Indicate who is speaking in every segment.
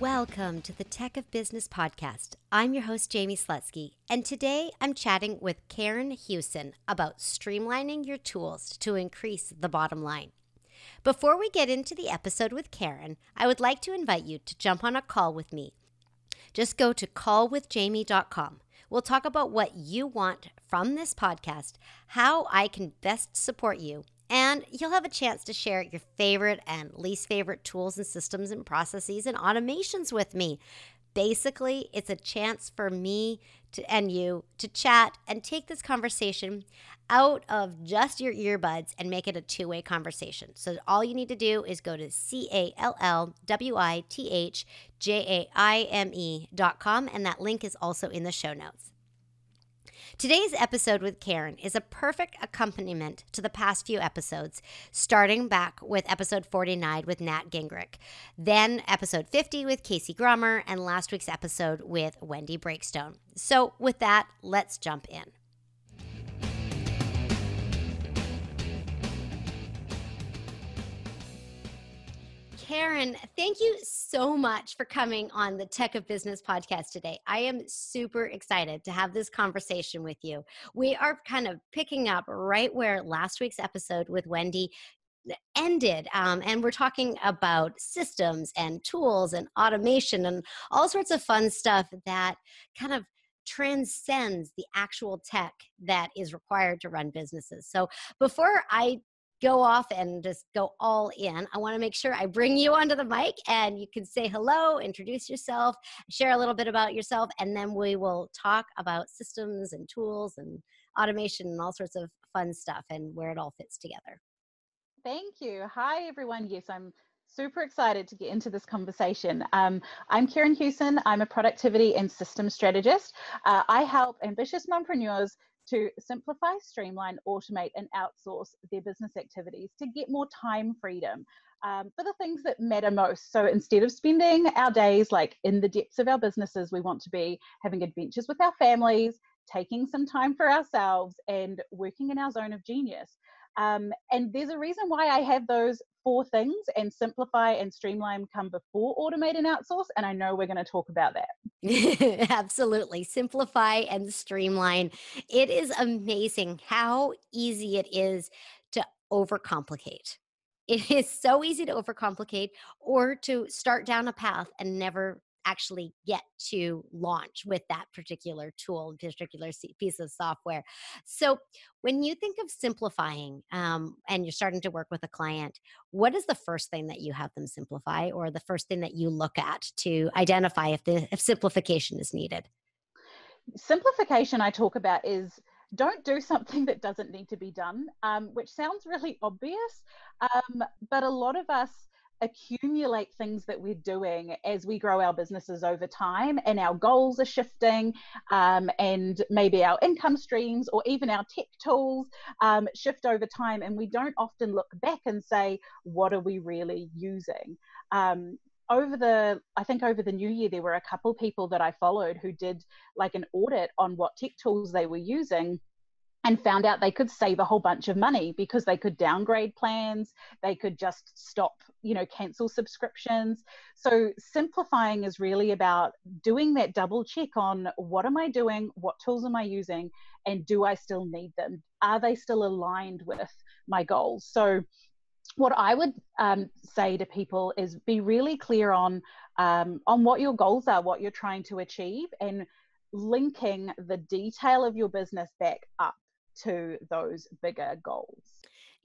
Speaker 1: Welcome to the Tech of Business podcast. I'm your host, Jamie Slutsky, and today I'm chatting with Kerryn Hewson about streamlining your tools to increase the bottom line. Before we get into the episode with Kerryn, I would like to invite you to jump on a call with me. Just go to callwithjamie.com. We'll talk about what you want from this podcast, how I can best support you, and you'll have a chance to share your favorite and least favorite tools and systems and processes and automations with me. Basically, it's a chance for me to, and you to chat and take this conversation out of just your earbuds and make it a two way conversation. So, all you need to do is go to C A L L W I T H J A I M E dot com, and that link is also in the show notes. Today's episode with Kerryn is a perfect accompaniment to the past few episodes, starting back with episode 49 with Nat Gingrich, then episode 50 with Casey Grummer, and last week's episode with Wendy Breakstone. So, with that, let's jump in. Kerryn, thank you so much for coming on the Tech of Business podcast today. I am super excited to have this conversation with you. We are kind of picking up right where last week's episode with Wendy ended um, and we're talking about systems and tools and automation and all sorts of fun stuff that kind of transcends the actual tech that is required to run businesses. So before I go off and just go all in, I want to make sure I bring you onto the mic and you can say hello, introduce yourself, share a little bit about yourself, and then we will talk about systems and tools and automation and all sorts of fun stuff and where it all fits together.
Speaker 2: Thank you. Hi, everyone. Yes, I'm super excited to get into this conversation. Um, I'm Kerryn Hewson. I'm a productivity and system strategist. Uh, I help ambitious mompreneurs to simplify, streamline, automate, and outsource their business activities to get more time freedom um, for the things that matter most. So instead of spending our days like in the depths of our businesses, we want to be having adventures with our families, taking some time for ourselves, and working in our zone of genius. Um, and there's a reason why I have those four things, and simplify and streamline come before automate and outsource. And I know we're going to talk about
Speaker 1: that. Absolutely. Simplify and streamline. It is amazing how easy it is to overcomplicate. It is so easy to overcomplicate or to start down a path and never actually get to launch with that particular tool, particular piece of software. So, when you think of simplifying um, and you're starting to work with a client, what is the first thing that you have them simplify, or the first thing that you look at to identify if the if simplification is needed?
Speaker 2: Simplification I talk about is don't do something that doesn't need to be done, um, which sounds really obvious, um, but a lot of us accumulate things that we're doing as we grow our businesses over time and our goals are shifting um, and maybe our income streams or even our tech tools um, shift over time and we don't often look back and say what are we really using? Um, over the i think over the new year there were a couple people that i followed who did like an audit on what tech tools they were using and found out they could save a whole bunch of money because they could downgrade plans they could just stop you know cancel subscriptions. So simplifying is really about doing that double check on what am i doing what tools am i using and do i still need them? Are they still aligned with my goals? So what I would um, say to people is be really clear on um, on what your goals are, what you're trying to achieve, and linking the detail of your business back up to those bigger goals.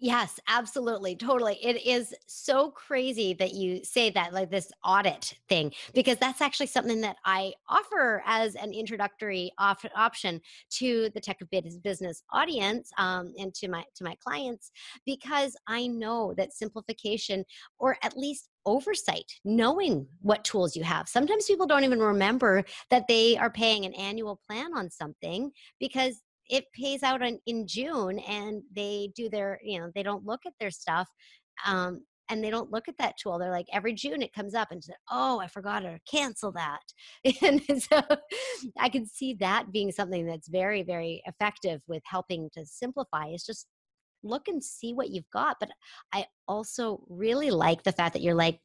Speaker 1: Yes, absolutely. Totally. It is so crazy that you say that, like this audit thing, because that's actually something that I offer as an introductory op- option to the tech business audience um, and to my to my clients, because I know that simplification, or at least oversight, knowing what tools you have. Sometimes people don't even remember that they are paying an annual plan on something because it pays out in, June and they do their, you know, they don't look at their stuff. Um, and they don't look at that tool. They're like, every June it comes up and say, oh, I forgot to cancel that. and so I can see that being something that's very, very effective with helping to simplify is just look and see what you've got. But I also really like the fact that you're like,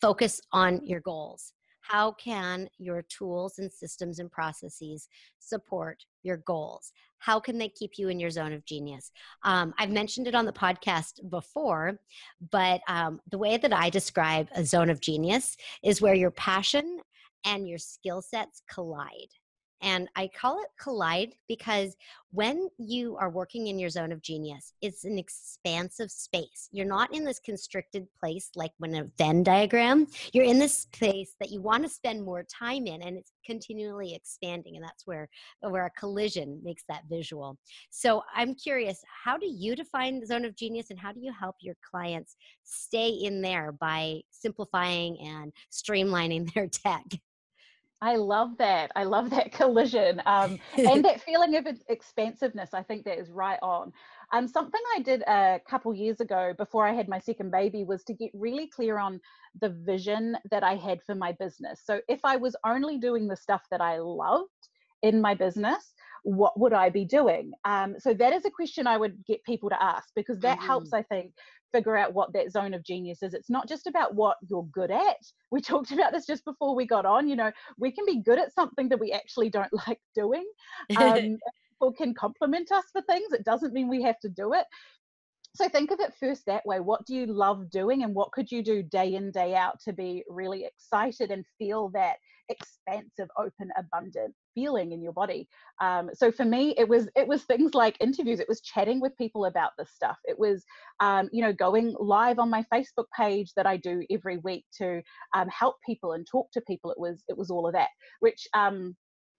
Speaker 1: focus on your goals how can your tools and systems and processes support your goals? How can they keep you in your zone of genius? Um, i've mentioned it on the podcast before but um, the way that i describe a zone of genius is where your passion and your skill sets collide and I call it collide because when you are working in your zone of genius, it's an expansive space. You're not in this constricted place like when a Venn diagram. You're in this space that you want to spend more time in and it's continually expanding. And that's where, where a collision makes that visual. So I'm curious, how do you define the zone of genius and how do you help your clients stay in there by simplifying and streamlining their tech?
Speaker 2: I love that. I love that collision um, and that feeling of expansiveness. I think that is right on. Um, something I did a couple years ago before I had my second baby was to get really clear on the vision that I had for my business. So if I was only doing the stuff that I loved in my business, what would I be doing? Um, so that is a question I would get people to ask because that mm-hmm. helps, I think, figure out what that zone of genius is. It's not just about what you're good at. We talked about this just before we got on. You know, we can be good at something that we actually don't like doing. Um, people can compliment us for things. It doesn't mean we have to do it. So think of it first that way. What do you love doing, and what could you do day in, day out to be really excited and feel that expansive, open, abundant feeling in your body? Um, so for me, it was it was things like interviews. It was chatting with people about this stuff. It was um, you know going live on my Facebook page that I do every week to um, help people and talk to people. It was it was all of that, which um,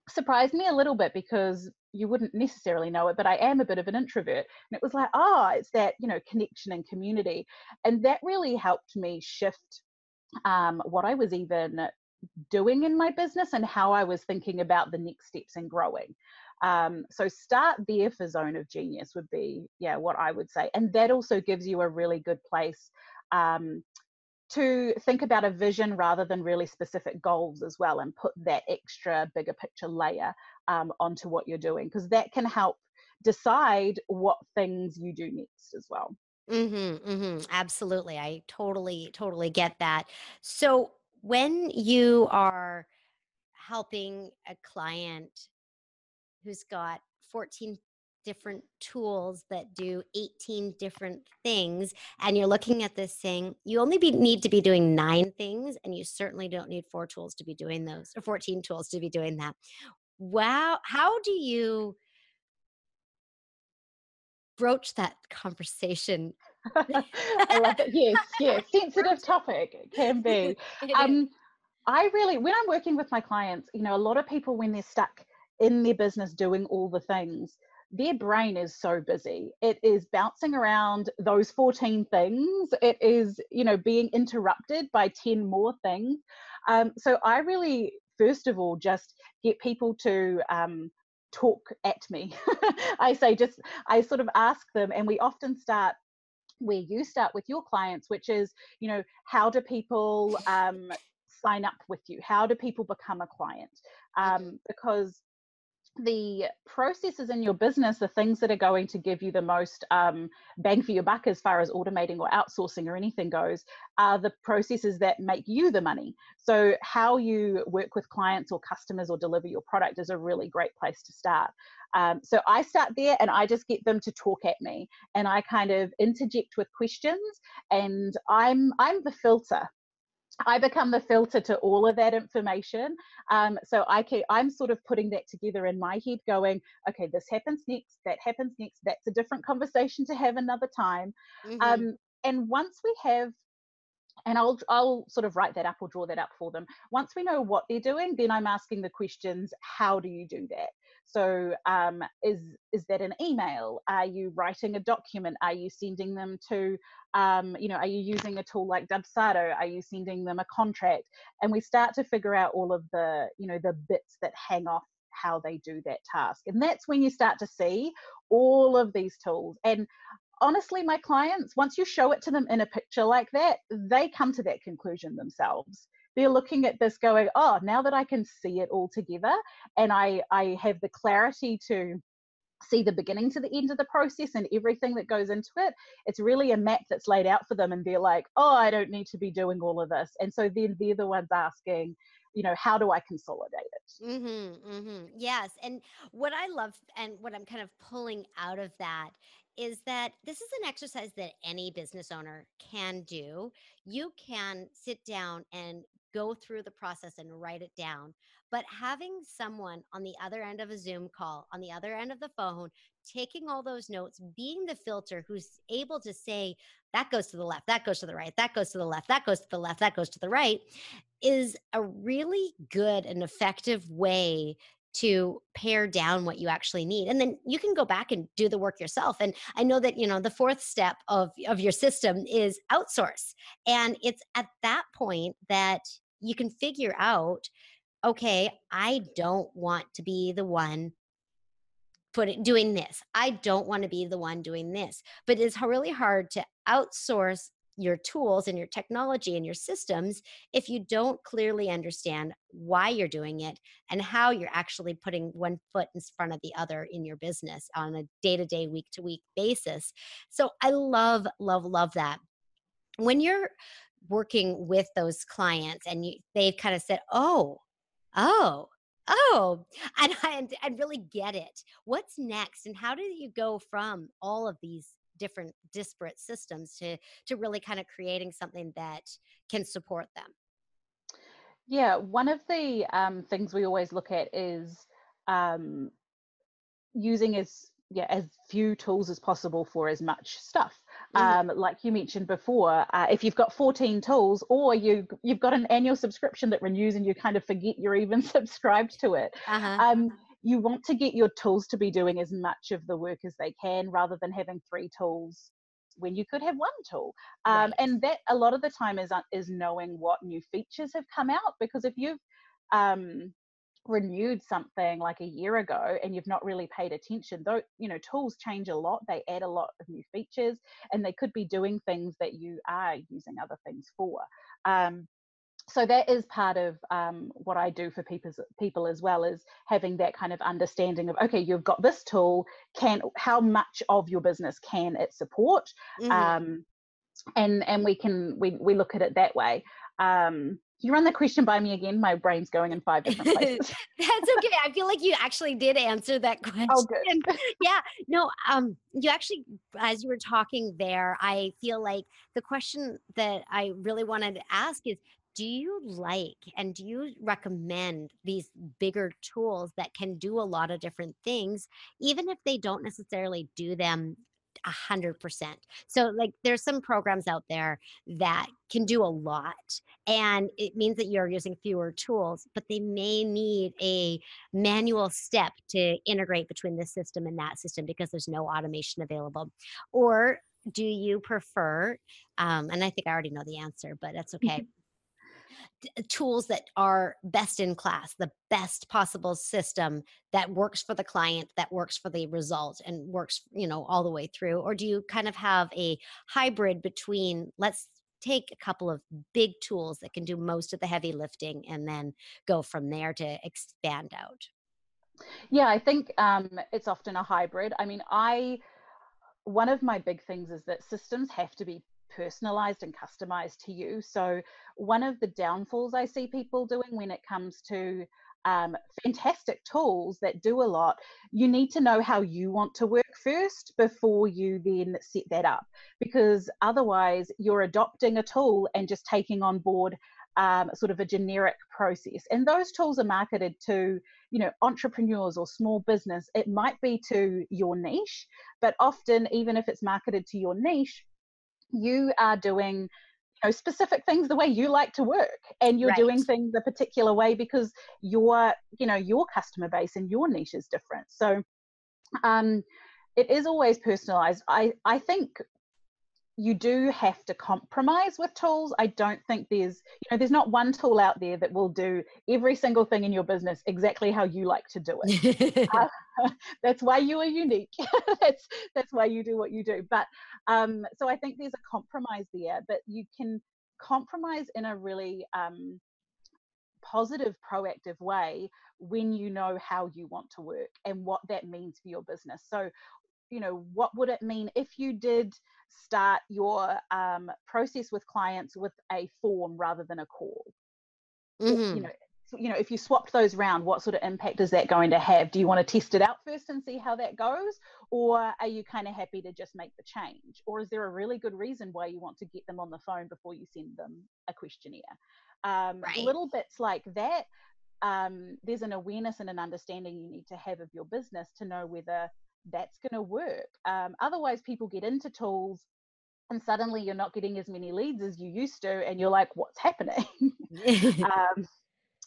Speaker 2: surprised me a little bit because you wouldn't necessarily know it, but I am a bit of an introvert. And it was like, oh, it's that, you know, connection and community. And that really helped me shift um, what I was even doing in my business and how I was thinking about the next steps in growing. Um, so start there for zone of genius would be, yeah, what I would say. And that also gives you a really good place um, to think about a vision rather than really specific goals as well and put that extra bigger picture layer um, onto what you're doing because that can help decide what things you do next as well
Speaker 1: mm-hmm, mm-hmm. absolutely i totally totally get that so when you are helping a client who's got 14 different tools that do 18 different things and you're looking at this saying you only be, need to be doing nine things and you certainly don't need four tools to be doing those or 14 tools to be doing that. Wow how do you broach that conversation
Speaker 2: i love it yes yes sensitive topic it can be um i really when i'm working with my clients you know a lot of people when they're stuck in their business doing all the things their brain is so busy. It is bouncing around those 14 things. It is, you know, being interrupted by 10 more things. Um, so I really, first of all, just get people to um, talk at me. I say, just, I sort of ask them, and we often start where you start with your clients, which is, you know, how do people um, sign up with you? How do people become a client? Um, because the processes in your business the things that are going to give you the most um, bang for your buck as far as automating or outsourcing or anything goes are the processes that make you the money. So how you work with clients or customers or deliver your product is a really great place to start. Um, so i start there and i just get them to talk at me and i kind of interject with questions and i'm i'm the filter I become the filter to all of that information. Um, so I can, I'm sort of putting that together in my head, going, okay, this happens next, that happens next. That's a different conversation to have another time. Mm-hmm. Um, and once we have and I'll I'll sort of write that up or draw that up for them. Once we know what they're doing, then I'm asking the questions: How do you do that? So, um, is is that an email? Are you writing a document? Are you sending them to, um, you know, are you using a tool like Dubsado? Are you sending them a contract? And we start to figure out all of the, you know, the bits that hang off how they do that task. And that's when you start to see all of these tools. And honestly, my clients, once you show it to them in a picture like that, they come to that conclusion themselves. They're looking at this going, oh, now that I can see it all together and I, I have the clarity to see the beginning to the end of the process and everything that goes into it. It's really a map that's laid out for them, and they're like, oh, I don't need to be doing all of this. And so then they're the ones asking, you know, how do I consolidate it?
Speaker 1: Mm-hmm, mm-hmm. Yes. And what I love and what I'm kind of pulling out of that is that this is an exercise that any business owner can do. You can sit down and go through the process and write it down. But having someone on the other end of a Zoom call, on the other end of the phone, taking all those notes, being the filter who's able to say, that goes to the left, that goes to the right, that goes to the left, that goes to the left, that goes to the right, is a really good and effective way to pare down what you actually need and then you can go back and do the work yourself and i know that you know the fourth step of of your system is outsource and it's at that point that you can figure out okay i don't want to be the one putting doing this i don't want to be the one doing this but it's really hard to outsource your tools and your technology and your systems if you don't clearly understand why you're doing it and how you're actually putting one foot in front of the other in your business on a day to day, week to week basis. So I love, love, love that. When you're working with those clients and you, they've kind of said, oh, oh, Oh, and I and really get it. What's next, and how do you go from all of these different disparate systems to to really kind of creating something that can support them
Speaker 2: yeah one of the um, things we always look at is um, using as yeah as few tools as possible for as much stuff. Um, like you mentioned before uh, if you've got 14 tools or you you've got an annual subscription that renews and you kind of forget you're even subscribed to it uh-huh. um, you want to get your tools to be doing as much of the work as they can rather than having three tools when you could have one tool um, right. and that a lot of the time is uh, is knowing what new features have come out because if you've um, renewed something like a year ago and you've not really paid attention though you know tools change a lot they add a lot of new features and they could be doing things that you are using other things for. Um, so that is part of um, what I do for people people as well is having that kind of understanding of okay you've got this tool can how much of your business can it support? Mm-hmm. um, and and we can we we look at it that way. Um, you run the question by me again my brain's going in five different places.
Speaker 1: That's okay I feel like you actually did answer that question.
Speaker 2: oh good.
Speaker 1: Yeah no um you actually as you were talking there I feel like the question that I really wanted to ask is do you like and do you recommend these bigger tools that can do a lot of different things even if they don't necessarily do them a hundred percent. So like there's some programs out there that can do a lot and it means that you're using fewer tools, but they may need a manual step to integrate between this system and that system because there's no automation available. Or do you prefer, um, and I think I already know the answer, but that's okay. Tools that are best in class, the best possible system that works for the client, that works for the result and works, you know, all the way through? Or do you kind of have a hybrid between let's take a couple of big tools that can do most of the heavy lifting and then go from there to expand out?
Speaker 2: Yeah, I think um, it's often a hybrid. I mean, I one of my big things is that systems have to be personalized and customized to you. So, one of the downfalls I see people doing when it comes to um, fantastic tools that do a lot, you need to know how you want to work first before you then set that up. Because otherwise, you're adopting a tool and just taking on board um, sort of a generic process. And those tools are marketed to, you know, entrepreneurs or small business. It might be to your niche, but often, even if it's marketed to your niche, you are doing you know, specific things the way you like to work and you're right. doing things a particular way because your you know your customer base and your niche is different so um it is always personalized i i think you do have to compromise with tools. I don't think there's, you know, there's not one tool out there that will do every single thing in your business exactly how you like to do it. uh, that's why you are unique. that's that's why you do what you do. But um, so I think there's a compromise there, but you can compromise in a really um, positive, proactive way when you know how you want to work and what that means for your business. So you know what would it mean if you did start your um, process with clients with a form rather than a call? Mm-hmm. you know you know if you swapped those around what sort of impact is that going to have? Do you want to test it out first and see how that goes? Or are you kind of happy to just make the change? Or is there a really good reason why you want to get them on the phone before you send them a questionnaire? Um, right. little bits like that um, there's an awareness and an understanding you need to have of your business to know whether that's going to work. Um, otherwise, people get into tools and suddenly you're not getting as many leads as you used to, and you're like, what's happening? um,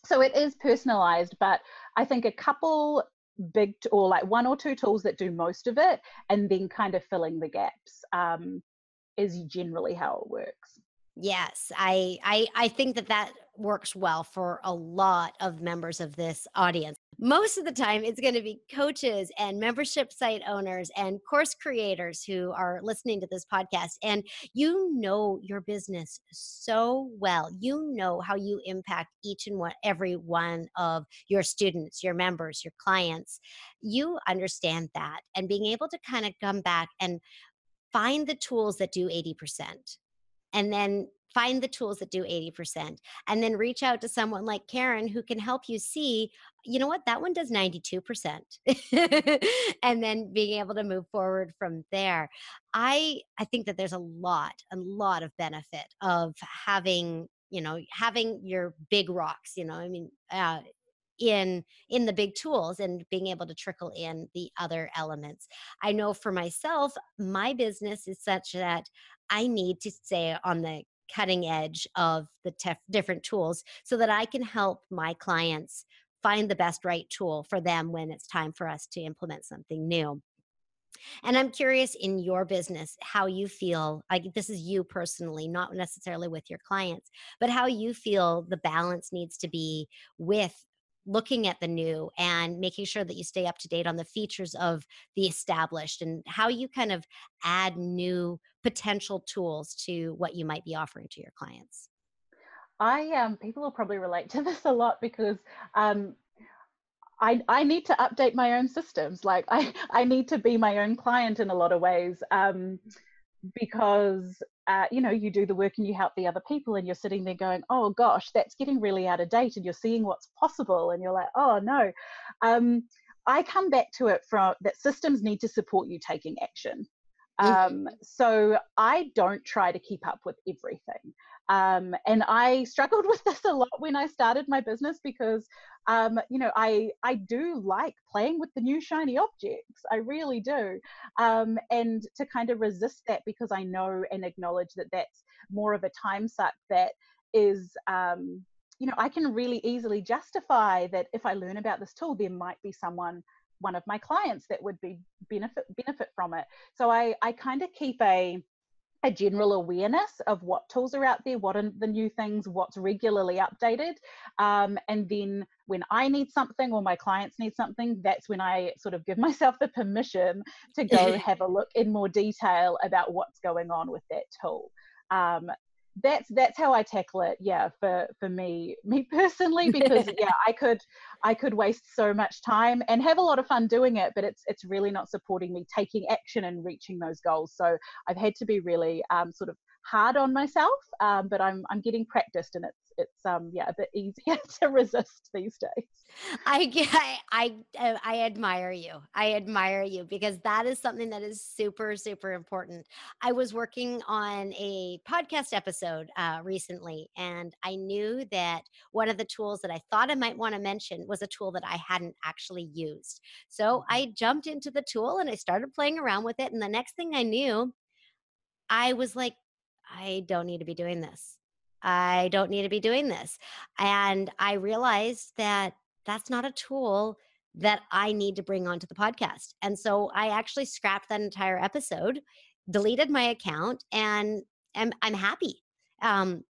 Speaker 2: so it is personalized, but I think a couple big or like one or two tools that do most of it, and then kind of filling the gaps um, is generally how it works.
Speaker 1: Yes, I, I I think that that works well for a lot of members of this audience. Most of the time, it's going to be coaches and membership site owners and course creators who are listening to this podcast. And you know your business so well. You know how you impact each and every one of your students, your members, your clients. You understand that. And being able to kind of come back and find the tools that do 80% and then find the tools that do 80% and then reach out to someone like Kerryn who can help you see you know what? That one does 92% and then being able to move forward from there. I i think that there's a lot a lot of benefit of having you know having your big rocks you know i mean uh, in in the big tools and being able to trickle in the other elements. I know for myself my business is such that i need to stay on the cutting edge of the tef- different tools so that i can help my clients find the best right tool for them when it's time for us to implement something new. And I'm curious in your business how you feel like this is you personally, not necessarily with your clients, but how you feel the balance needs to be with looking at the new and making sure that you stay up to date on the features of the established and how you kind of add new potential tools to what you might be offering to your clients
Speaker 2: i um people will probably relate to this a lot because um I, I need to update my own systems. Like I, I need to be my own client in a lot of ways. Um, because uh, you know you do the work and you help the other people and you're sitting there going oh gosh that's getting really out of date and you're seeing what's possible and you're like oh no. Um, i come back to it from that systems need to support you taking action. Um, so I don't try to keep up with everything. Um, and I struggled with this a lot when I started my business because, um, you know, I I do like playing with the new shiny objects. I really do. Um, and to kind of resist that because I know and acknowledge that that's more of a time suck that is um, you know, I can really easily justify that if I learn about this tool, there might be someone one of my clients that would be benefit benefit from it. So I I kind of keep a a general awareness of what tools are out there, what are the new things, what's regularly updated. Um, and then when I need something or my clients need something, that's when I sort of give myself the permission to go have a look in more detail about what's going on with that tool. Um, that's that's how I tackle it. Yeah, for for me me personally, because yeah, I could I could waste so much time and have a lot of fun doing it, but it's it's really not supporting me taking action and reaching those goals. So I've had to be really um, sort of hard on myself, um, but I'm I'm getting practiced and it's it's um yeah a bit easier to resist these days.
Speaker 1: I, I I uh, I admire you. I admire you because that is something that is super super important. I was working on a podcast episode uh, recently, and I knew that one of the tools that I thought I might want to mention was a tool that I hadn't actually used. So
Speaker 2: Mm-hmm.
Speaker 1: I jumped into the tool and I started playing around with it, and the next thing I knew, I was like, I don't need to be doing this. I don't need to be doing this. And I realized that that's not a tool that I need to bring onto the podcast. And so I actually scrapped that entire episode, deleted my account, and am, I'm happy. Um,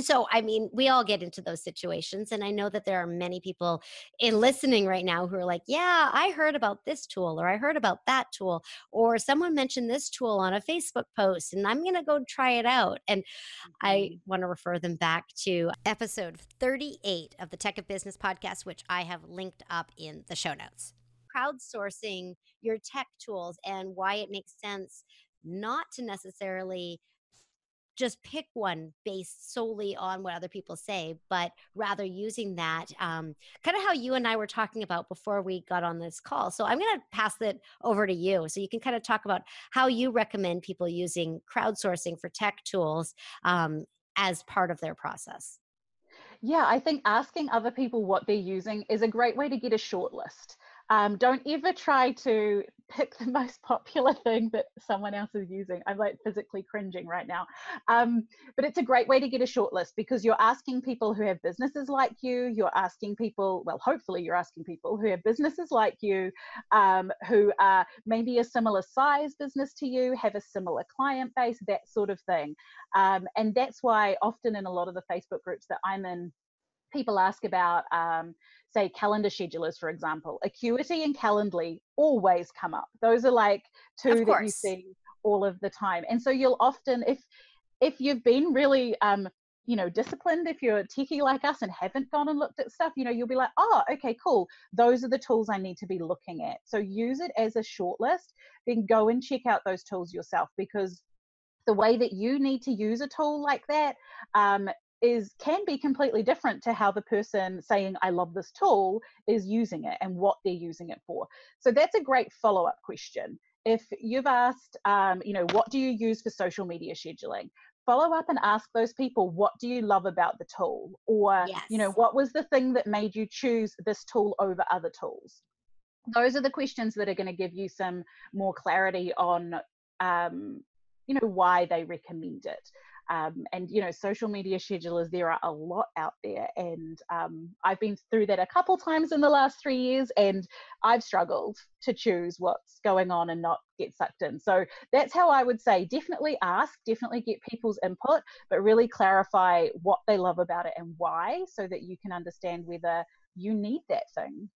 Speaker 1: so, I mean, we all get into those situations. And I know that there are many people in listening right now who are like, yeah, I heard about this tool, or I heard about that tool, or someone mentioned this tool on a Facebook post, and I'm going to go try it out. And I
Speaker 2: Mhm.
Speaker 1: want to refer them back to episode 38 of the Tech of Business podcast, which I have linked up in the show notes. Crowdsourcing your tech tools and why it makes sense not to necessarily just pick one based solely on what other people say, but rather using that um, kind of how you and I were talking about before we got on this call. So I'm going to pass it over to you so you can kind of talk about how you recommend people using crowdsourcing for tech tools um, as part of their process.
Speaker 2: Yeah, I think asking other people what they're using is a great way to get a short list. Um, don't ever try to pick the most popular thing that someone else is using. I'm like physically cringing right now. Um, but it's a great way to get a short list because you're asking people who have businesses like you, you're asking people, well, hopefully you're asking people who have businesses like you, um, who are maybe a similar size business to you, have a similar client base, that sort of thing. Um, and that's why often in a lot of the Facebook groups that I'm in, people ask about, um, say, calendar schedulers, for example. Acuity and Calendly always come up. Those are like two that you see all of the time. And so you'll often, if if you've been really um, you know, disciplined, if you're techie like us and haven't gone and looked at stuff, you know, you'll be like, oh, okay, cool. Those are the tools I need to be looking at. So use it as a short list, then go and check out those tools yourself because the way that you need to use a tool like that um, is can be completely different to how the person saying i love this tool is using it and what they're using it for. So that's a great follow-up question. If you've asked um, you know what do you use for social media scheduling? Follow up and ask those people what do you love about the tool? Or
Speaker 1: yes.
Speaker 2: you know what was the thing that made you choose this tool over other tools? Those are the questions that are going to give you some more clarity on um, you know why they recommend it um, and you know social media schedulers there are a lot out there and um, i've been through that a couple times in the last three years and i've struggled to choose what's going on and not get sucked in. So that's how i would say definitely ask definitely get people's input but really clarify what they love about it and why so that you can understand whether you need that thing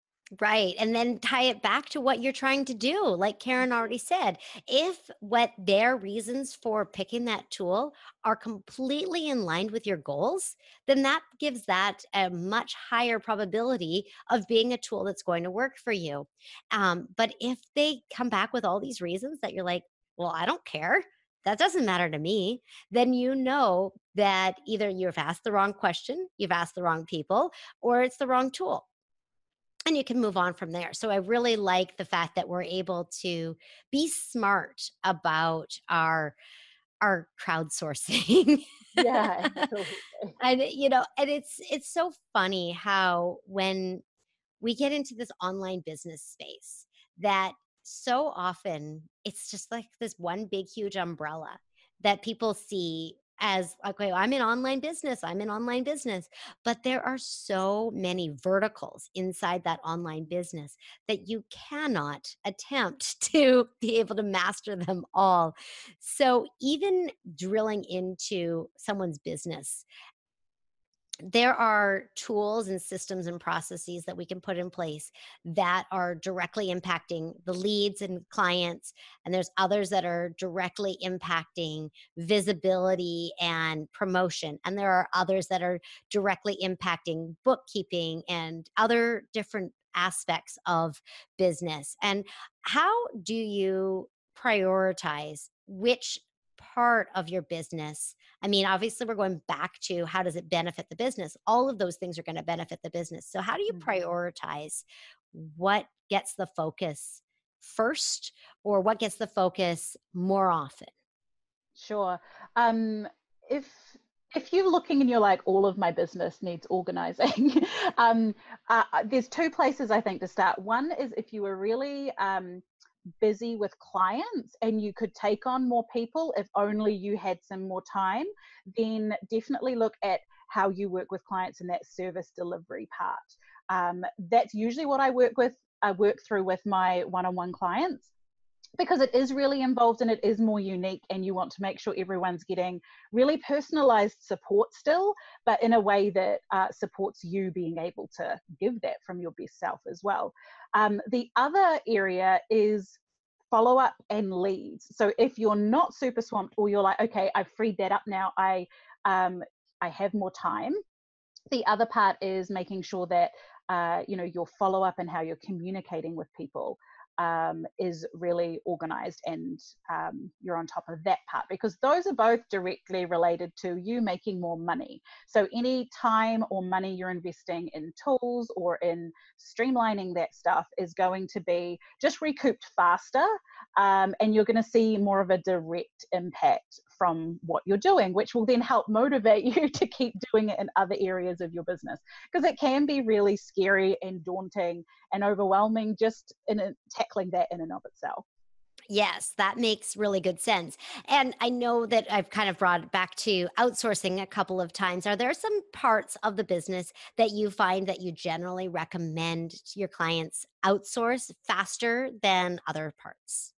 Speaker 1: Right. And then tie it back to what you're trying to do. Like Kerryn already said, if what their reasons for picking that tool are completely in line with your goals, then that gives that a much higher probability of being a tool that's going to work for you. Um, but if they come back with all these reasons that you're like, well, I don't care. That doesn't matter to me. Then you know that either you've asked the wrong question, you've asked the wrong people, or it's the wrong tool and you can move on from there. So I really like the fact that we're able to be smart about our our crowdsourcing.
Speaker 2: yeah
Speaker 1: and you know, and it's it's so funny how when we get into this online business space that so often it's just like this one big huge umbrella that people see as okay i'm in online business i'm in online business but there are so many verticals inside that online business that you cannot attempt to be able to master them all. So even drilling into someone's business there are tools and systems and processes that we can put in place that are directly impacting the leads and clients and there's others that are directly impacting visibility and promotion and there are others that are directly impacting bookkeeping and other different aspects of business. And how do you prioritize which part of your business i mean obviously we're going back to how does it benefit the business all of those things are going to benefit the business so how do you
Speaker 2: Mhm.
Speaker 1: prioritize what gets the focus first or what gets the focus more often
Speaker 2: Sure. Um, if if you're looking and you're like, all of my business needs organizing, um, uh, uh, there's two places I think to start. One is if you were really um, busy with clients and you could take on more people if only you had some more time, then definitely look at how you work with clients in that service delivery part. Um, that's usually what I work with. I work through with my one-on-one clients because it is really involved and it is more unique and you want to make sure everyone's getting really personalized support still but in a way that uh, supports you being able to give that from your best self as well. Um, the other area is follow up and leads. So if you're not super swamped or you're like okay i've freed that up now. I um, i have more time the other part is making sure that uh, you know your follow up and how you're communicating with people um, is really organized and um, you're on top of that part because those are both directly related to you making more money. So, any time or money you're investing in tools or in streamlining that stuff is going to be just recouped faster um, and you're going to see more of a direct impact from what you're doing, which will then help motivate you to keep doing it in other areas of your business. Because it can be really scary and daunting and overwhelming just in a, tackling that in and of itself.
Speaker 1: Yes, that makes really good sense. And I know that I've kind of brought it back to outsourcing a couple of times. Are there some parts of the business that you find that you generally recommend your clients outsource faster than other parts?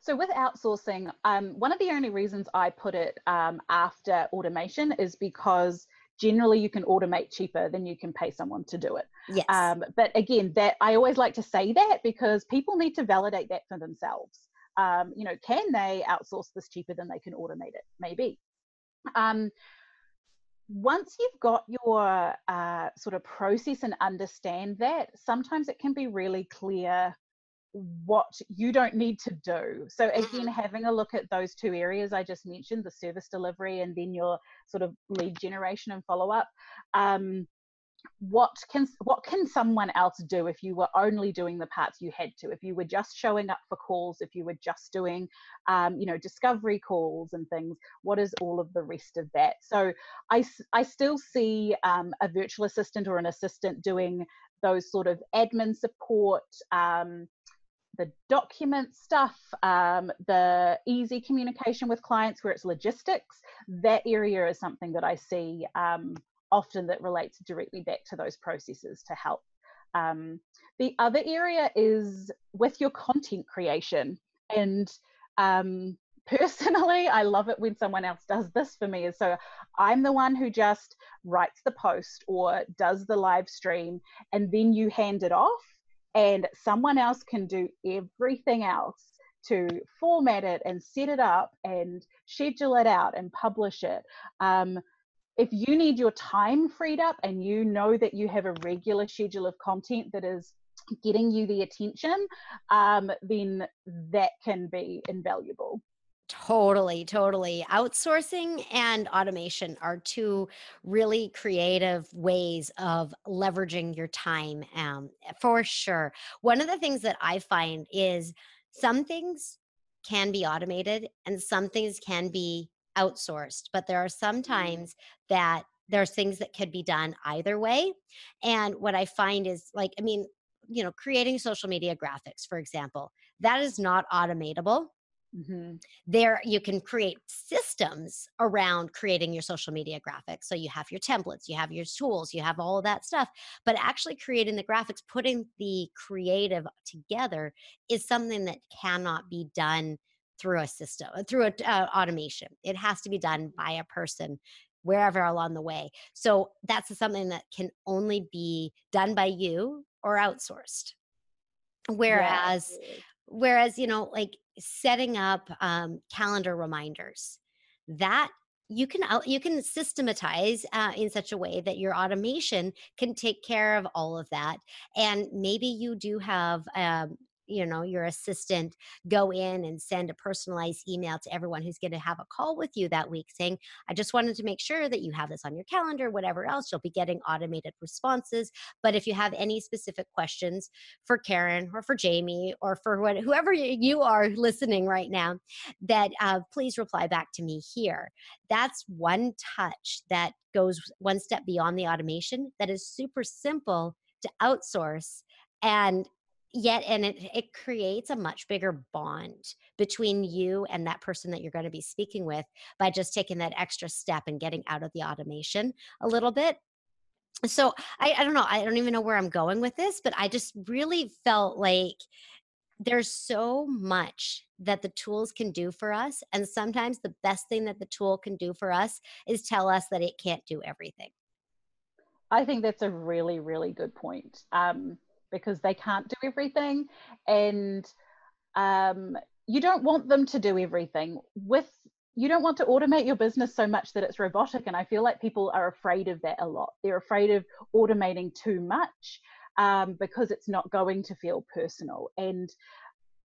Speaker 2: So with outsourcing, um, one of the only reasons I put it um, after automation is because generally you can automate cheaper than you can pay someone to do it.
Speaker 1: Yes.
Speaker 2: Um, but again, that I always like to say that because people need to validate that for themselves. Um, you know, can they outsource this cheaper than they can automate it? Maybe. Um, once you've got your uh, sort of process and understand that, sometimes it can be really clear what you don't need to do. So again,
Speaker 1: Mhm.
Speaker 2: having a look at those two areas I just mentioned, the service delivery and then your sort of lead generation and follow up. Um, what can what can someone else do if you were only doing the parts you had to if you were just showing up for calls if you were just doing um, you know discovery calls and things what is all of the rest of that so i i still see um, a virtual assistant or an assistant doing those sort of admin support um, the document stuff, um, the easy communication with clients where it's logistics, that area is something that I see um, often that relates directly back to those processes to help. Um, the other area is with your content creation. And um, personally, I love it when someone else does this for me. So I'm the one who just writes the post or does the live stream, and then you hand it off and someone else can do everything else to format it and set it up and schedule it out and publish it. Um, if you need your time freed up and you know that you have a regular schedule of content that is getting you the attention, um, then that can be invaluable.
Speaker 1: Totally, totally. Outsourcing and automation are two really creative ways of leveraging your time, um, for sure. One of the things that I find is some things can be automated and some things can be outsourced, but there are some
Speaker 2: Mm,
Speaker 1: times that there's things that could be done either way. And what I find is like, I mean, you know, creating social media graphics, for example, that is not automatable
Speaker 2: mhm,
Speaker 1: there you can create systems around creating your social media graphics. So you have your templates you have your tools you have all of that stuff. But actually creating the graphics putting the creative together is something that cannot be done through a system uh, through a uh, automation. It has to be done by a person wherever along the way. So that's something that can only be done by you or outsourced. Whereas
Speaker 2: absolutely.
Speaker 1: Whereas, you know, like setting up um, calendar reminders, that you can you can systematize uh, in such a way that your automation can take care of all of that. And maybe you do have, um, you know your assistant go in and send a personalized email to everyone who's going to have a call with you that week saying i just wanted to make sure that you have this on your calendar whatever else you'll be getting automated responses. But if you have any specific questions for Kerryn or for jamie or for what, whoever you are listening right now that uh, please reply back to me here. That's one touch that goes one step beyond the automation that is super simple to outsource and yet and it, it creates a much bigger bond between you and that person that you're going to be speaking with by just taking that extra step and getting out of the automation a little bit. So I, I don't know i don't even know where i'm going with this but i just really felt like there's so much that the tools can do for us and sometimes the best thing that the tool can do for us is tell us that it can't do everything.
Speaker 2: I think that's a really really good point. Um, because they can't do everything. And um, you don't want them to do everything with you don't want to automate your business so much that it's robotic. And i feel like people are afraid of that a lot. They're afraid of automating too much um, because it's not going to feel personal. And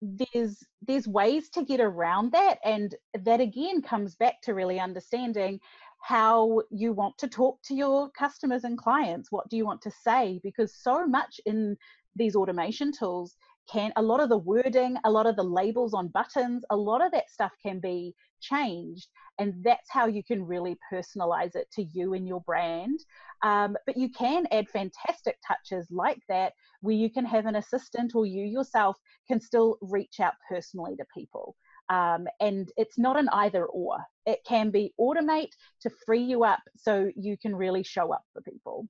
Speaker 2: there's there's ways to get around that. And that again comes back to really understanding how you want to talk to your customers and clients. What do you want to say? Because so much in these automation tools can, a lot of the wording, a lot of the labels on buttons, a lot of that stuff can be changed. And that's how you can really personalize it to you and your brand. Um, but you can add fantastic touches like that where you can have an assistant or you yourself can still reach out personally to people. Um, and it's not an either or. It can be automate to free you up so you can really show up for people.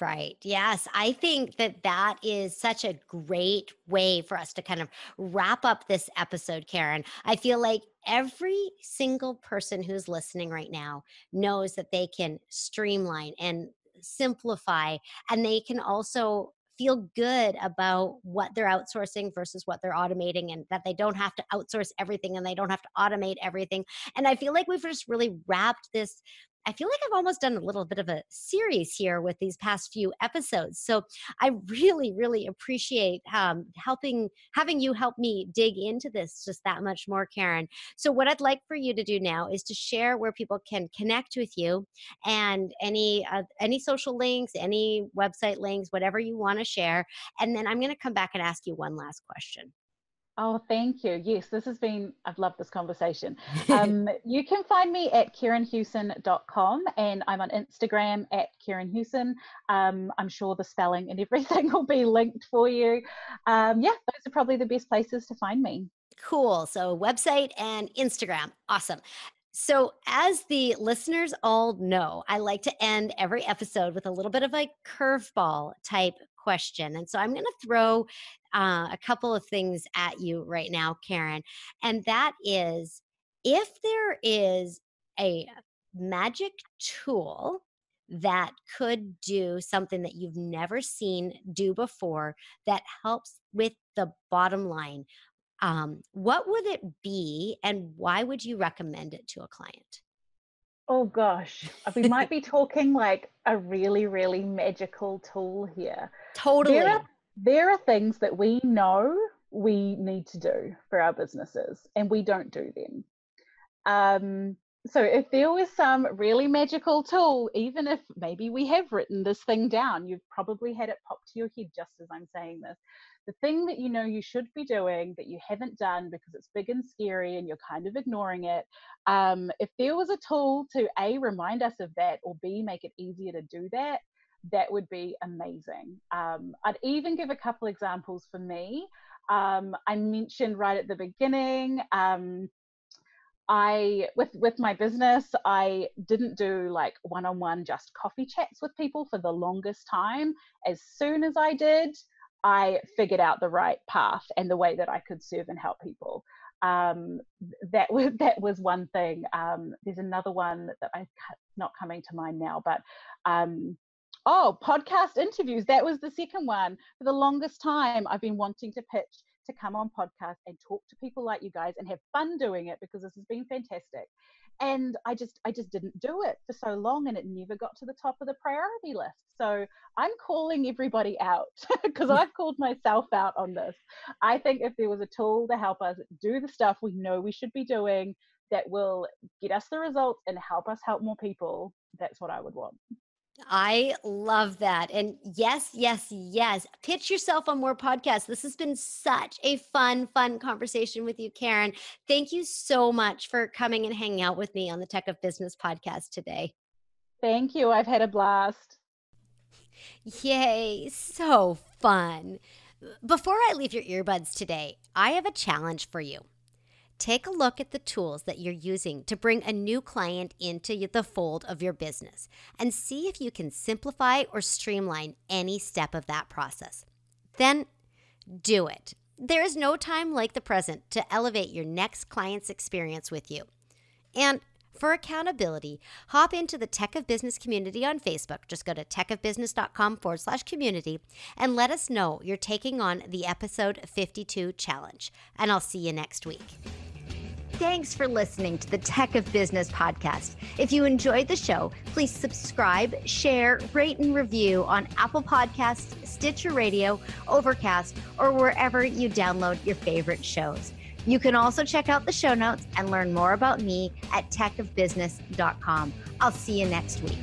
Speaker 1: Right. Yes. I think that that is such a great way for us to kind of wrap up this episode, Kerryn. I feel like every single person who's listening right now knows that they can streamline and simplify and they can also feel good about what they're outsourcing versus what they're automating and that they don't have to outsource everything and they don't have to automate everything. And I feel like we've just really wrapped this I feel like I've almost done a little bit of a series here with these past few episodes. So I really, really appreciate um, helping, having you help me dig into this just that much more, Kerryn. So what I'd like for you to do now is to share where people can connect with you and any uh, any social links, any website links, whatever you want to share. And then I'm going to come back and ask you one last question.
Speaker 2: Oh, thank you. Yes, this has been, I've loved this conversation. Um, you can find me at kerrynhewson.com and I'm on Instagram at kerrynhewson. Um, I'm sure the spelling and everything will be linked for you. Um, yeah, those are probably the best places to find me.
Speaker 1: Cool. So, website and Instagram. Awesome. So, as the listeners all know, I like to end every episode with a little bit of a curveball type question. And so I'm going to throw uh, a couple of things at you right now, Kerryn. And that is if there is a magic tool that could do something that you've never seen do before that helps with the bottom line, um, what would it be and why would you recommend it to a client?
Speaker 2: Oh gosh, we might be talking like a really, really magical tool here.
Speaker 1: Totally.
Speaker 2: There are, there are things that we know we need to do for our businesses and we don't do them. Um, so if there was some really magical tool, even if maybe we have written this thing down, you've probably had it pop to your head just as I'm saying this the thing that you know you should be doing that you haven't done because it's big and scary and you're kind of ignoring it um, if there was a tool to a remind us of that or b make it easier to do that that would be amazing um, i'd even give a couple examples for me um, i mentioned right at the beginning um, I with with my business, I didn't do like one-on-one just coffee chats with people for the longest time. As soon as I did, I figured out the right path and the way that I could serve and help people. Um, that was that was one thing. Um, there's another one that I not coming to mind now, but um, oh, podcast interviews. That was the second one. For the longest time, I've been wanting to pitch to come on podcast and talk to people like you guys and have fun doing it because this has been fantastic and i just i just didn't do it for so long and it never got to the top of the priority list. So i'm calling everybody out because mm. i've called myself out on this. I think if there was a tool to help us do the stuff we know we should be doing that will get us the results and help us help more people that's what i would want
Speaker 1: I love that. And yes, yes, yes. Pitch yourself on more podcasts. This has been such a fun, fun conversation with you, Kerryn. Thank you so much for coming and hanging out with me on the Tech of Business podcast today.
Speaker 2: Thank you. I've had a blast.
Speaker 1: Yay, so fun. Before I leave your earbuds today, I have a challenge for you take a look at the tools that you're using to bring a new client into the fold of your business and see if you can simplify or streamline any step of that process. Then do it. There is no time like the present to elevate your next client's experience with you. And for accountability, hop into the Tech of Business community on Facebook. Just go to techofbusiness.com forward slash community and let us know you're taking on the episode 52 challenge. And I'll see you next week. Thanks for listening to the Tech of Business podcast. If you enjoyed the show, please subscribe, share, rate, and review on Apple Podcasts, Stitcher Radio, Overcast, or wherever you download your favorite shows. You can also check out the show notes and learn more about me at techofbusiness.com. I'll see you next week.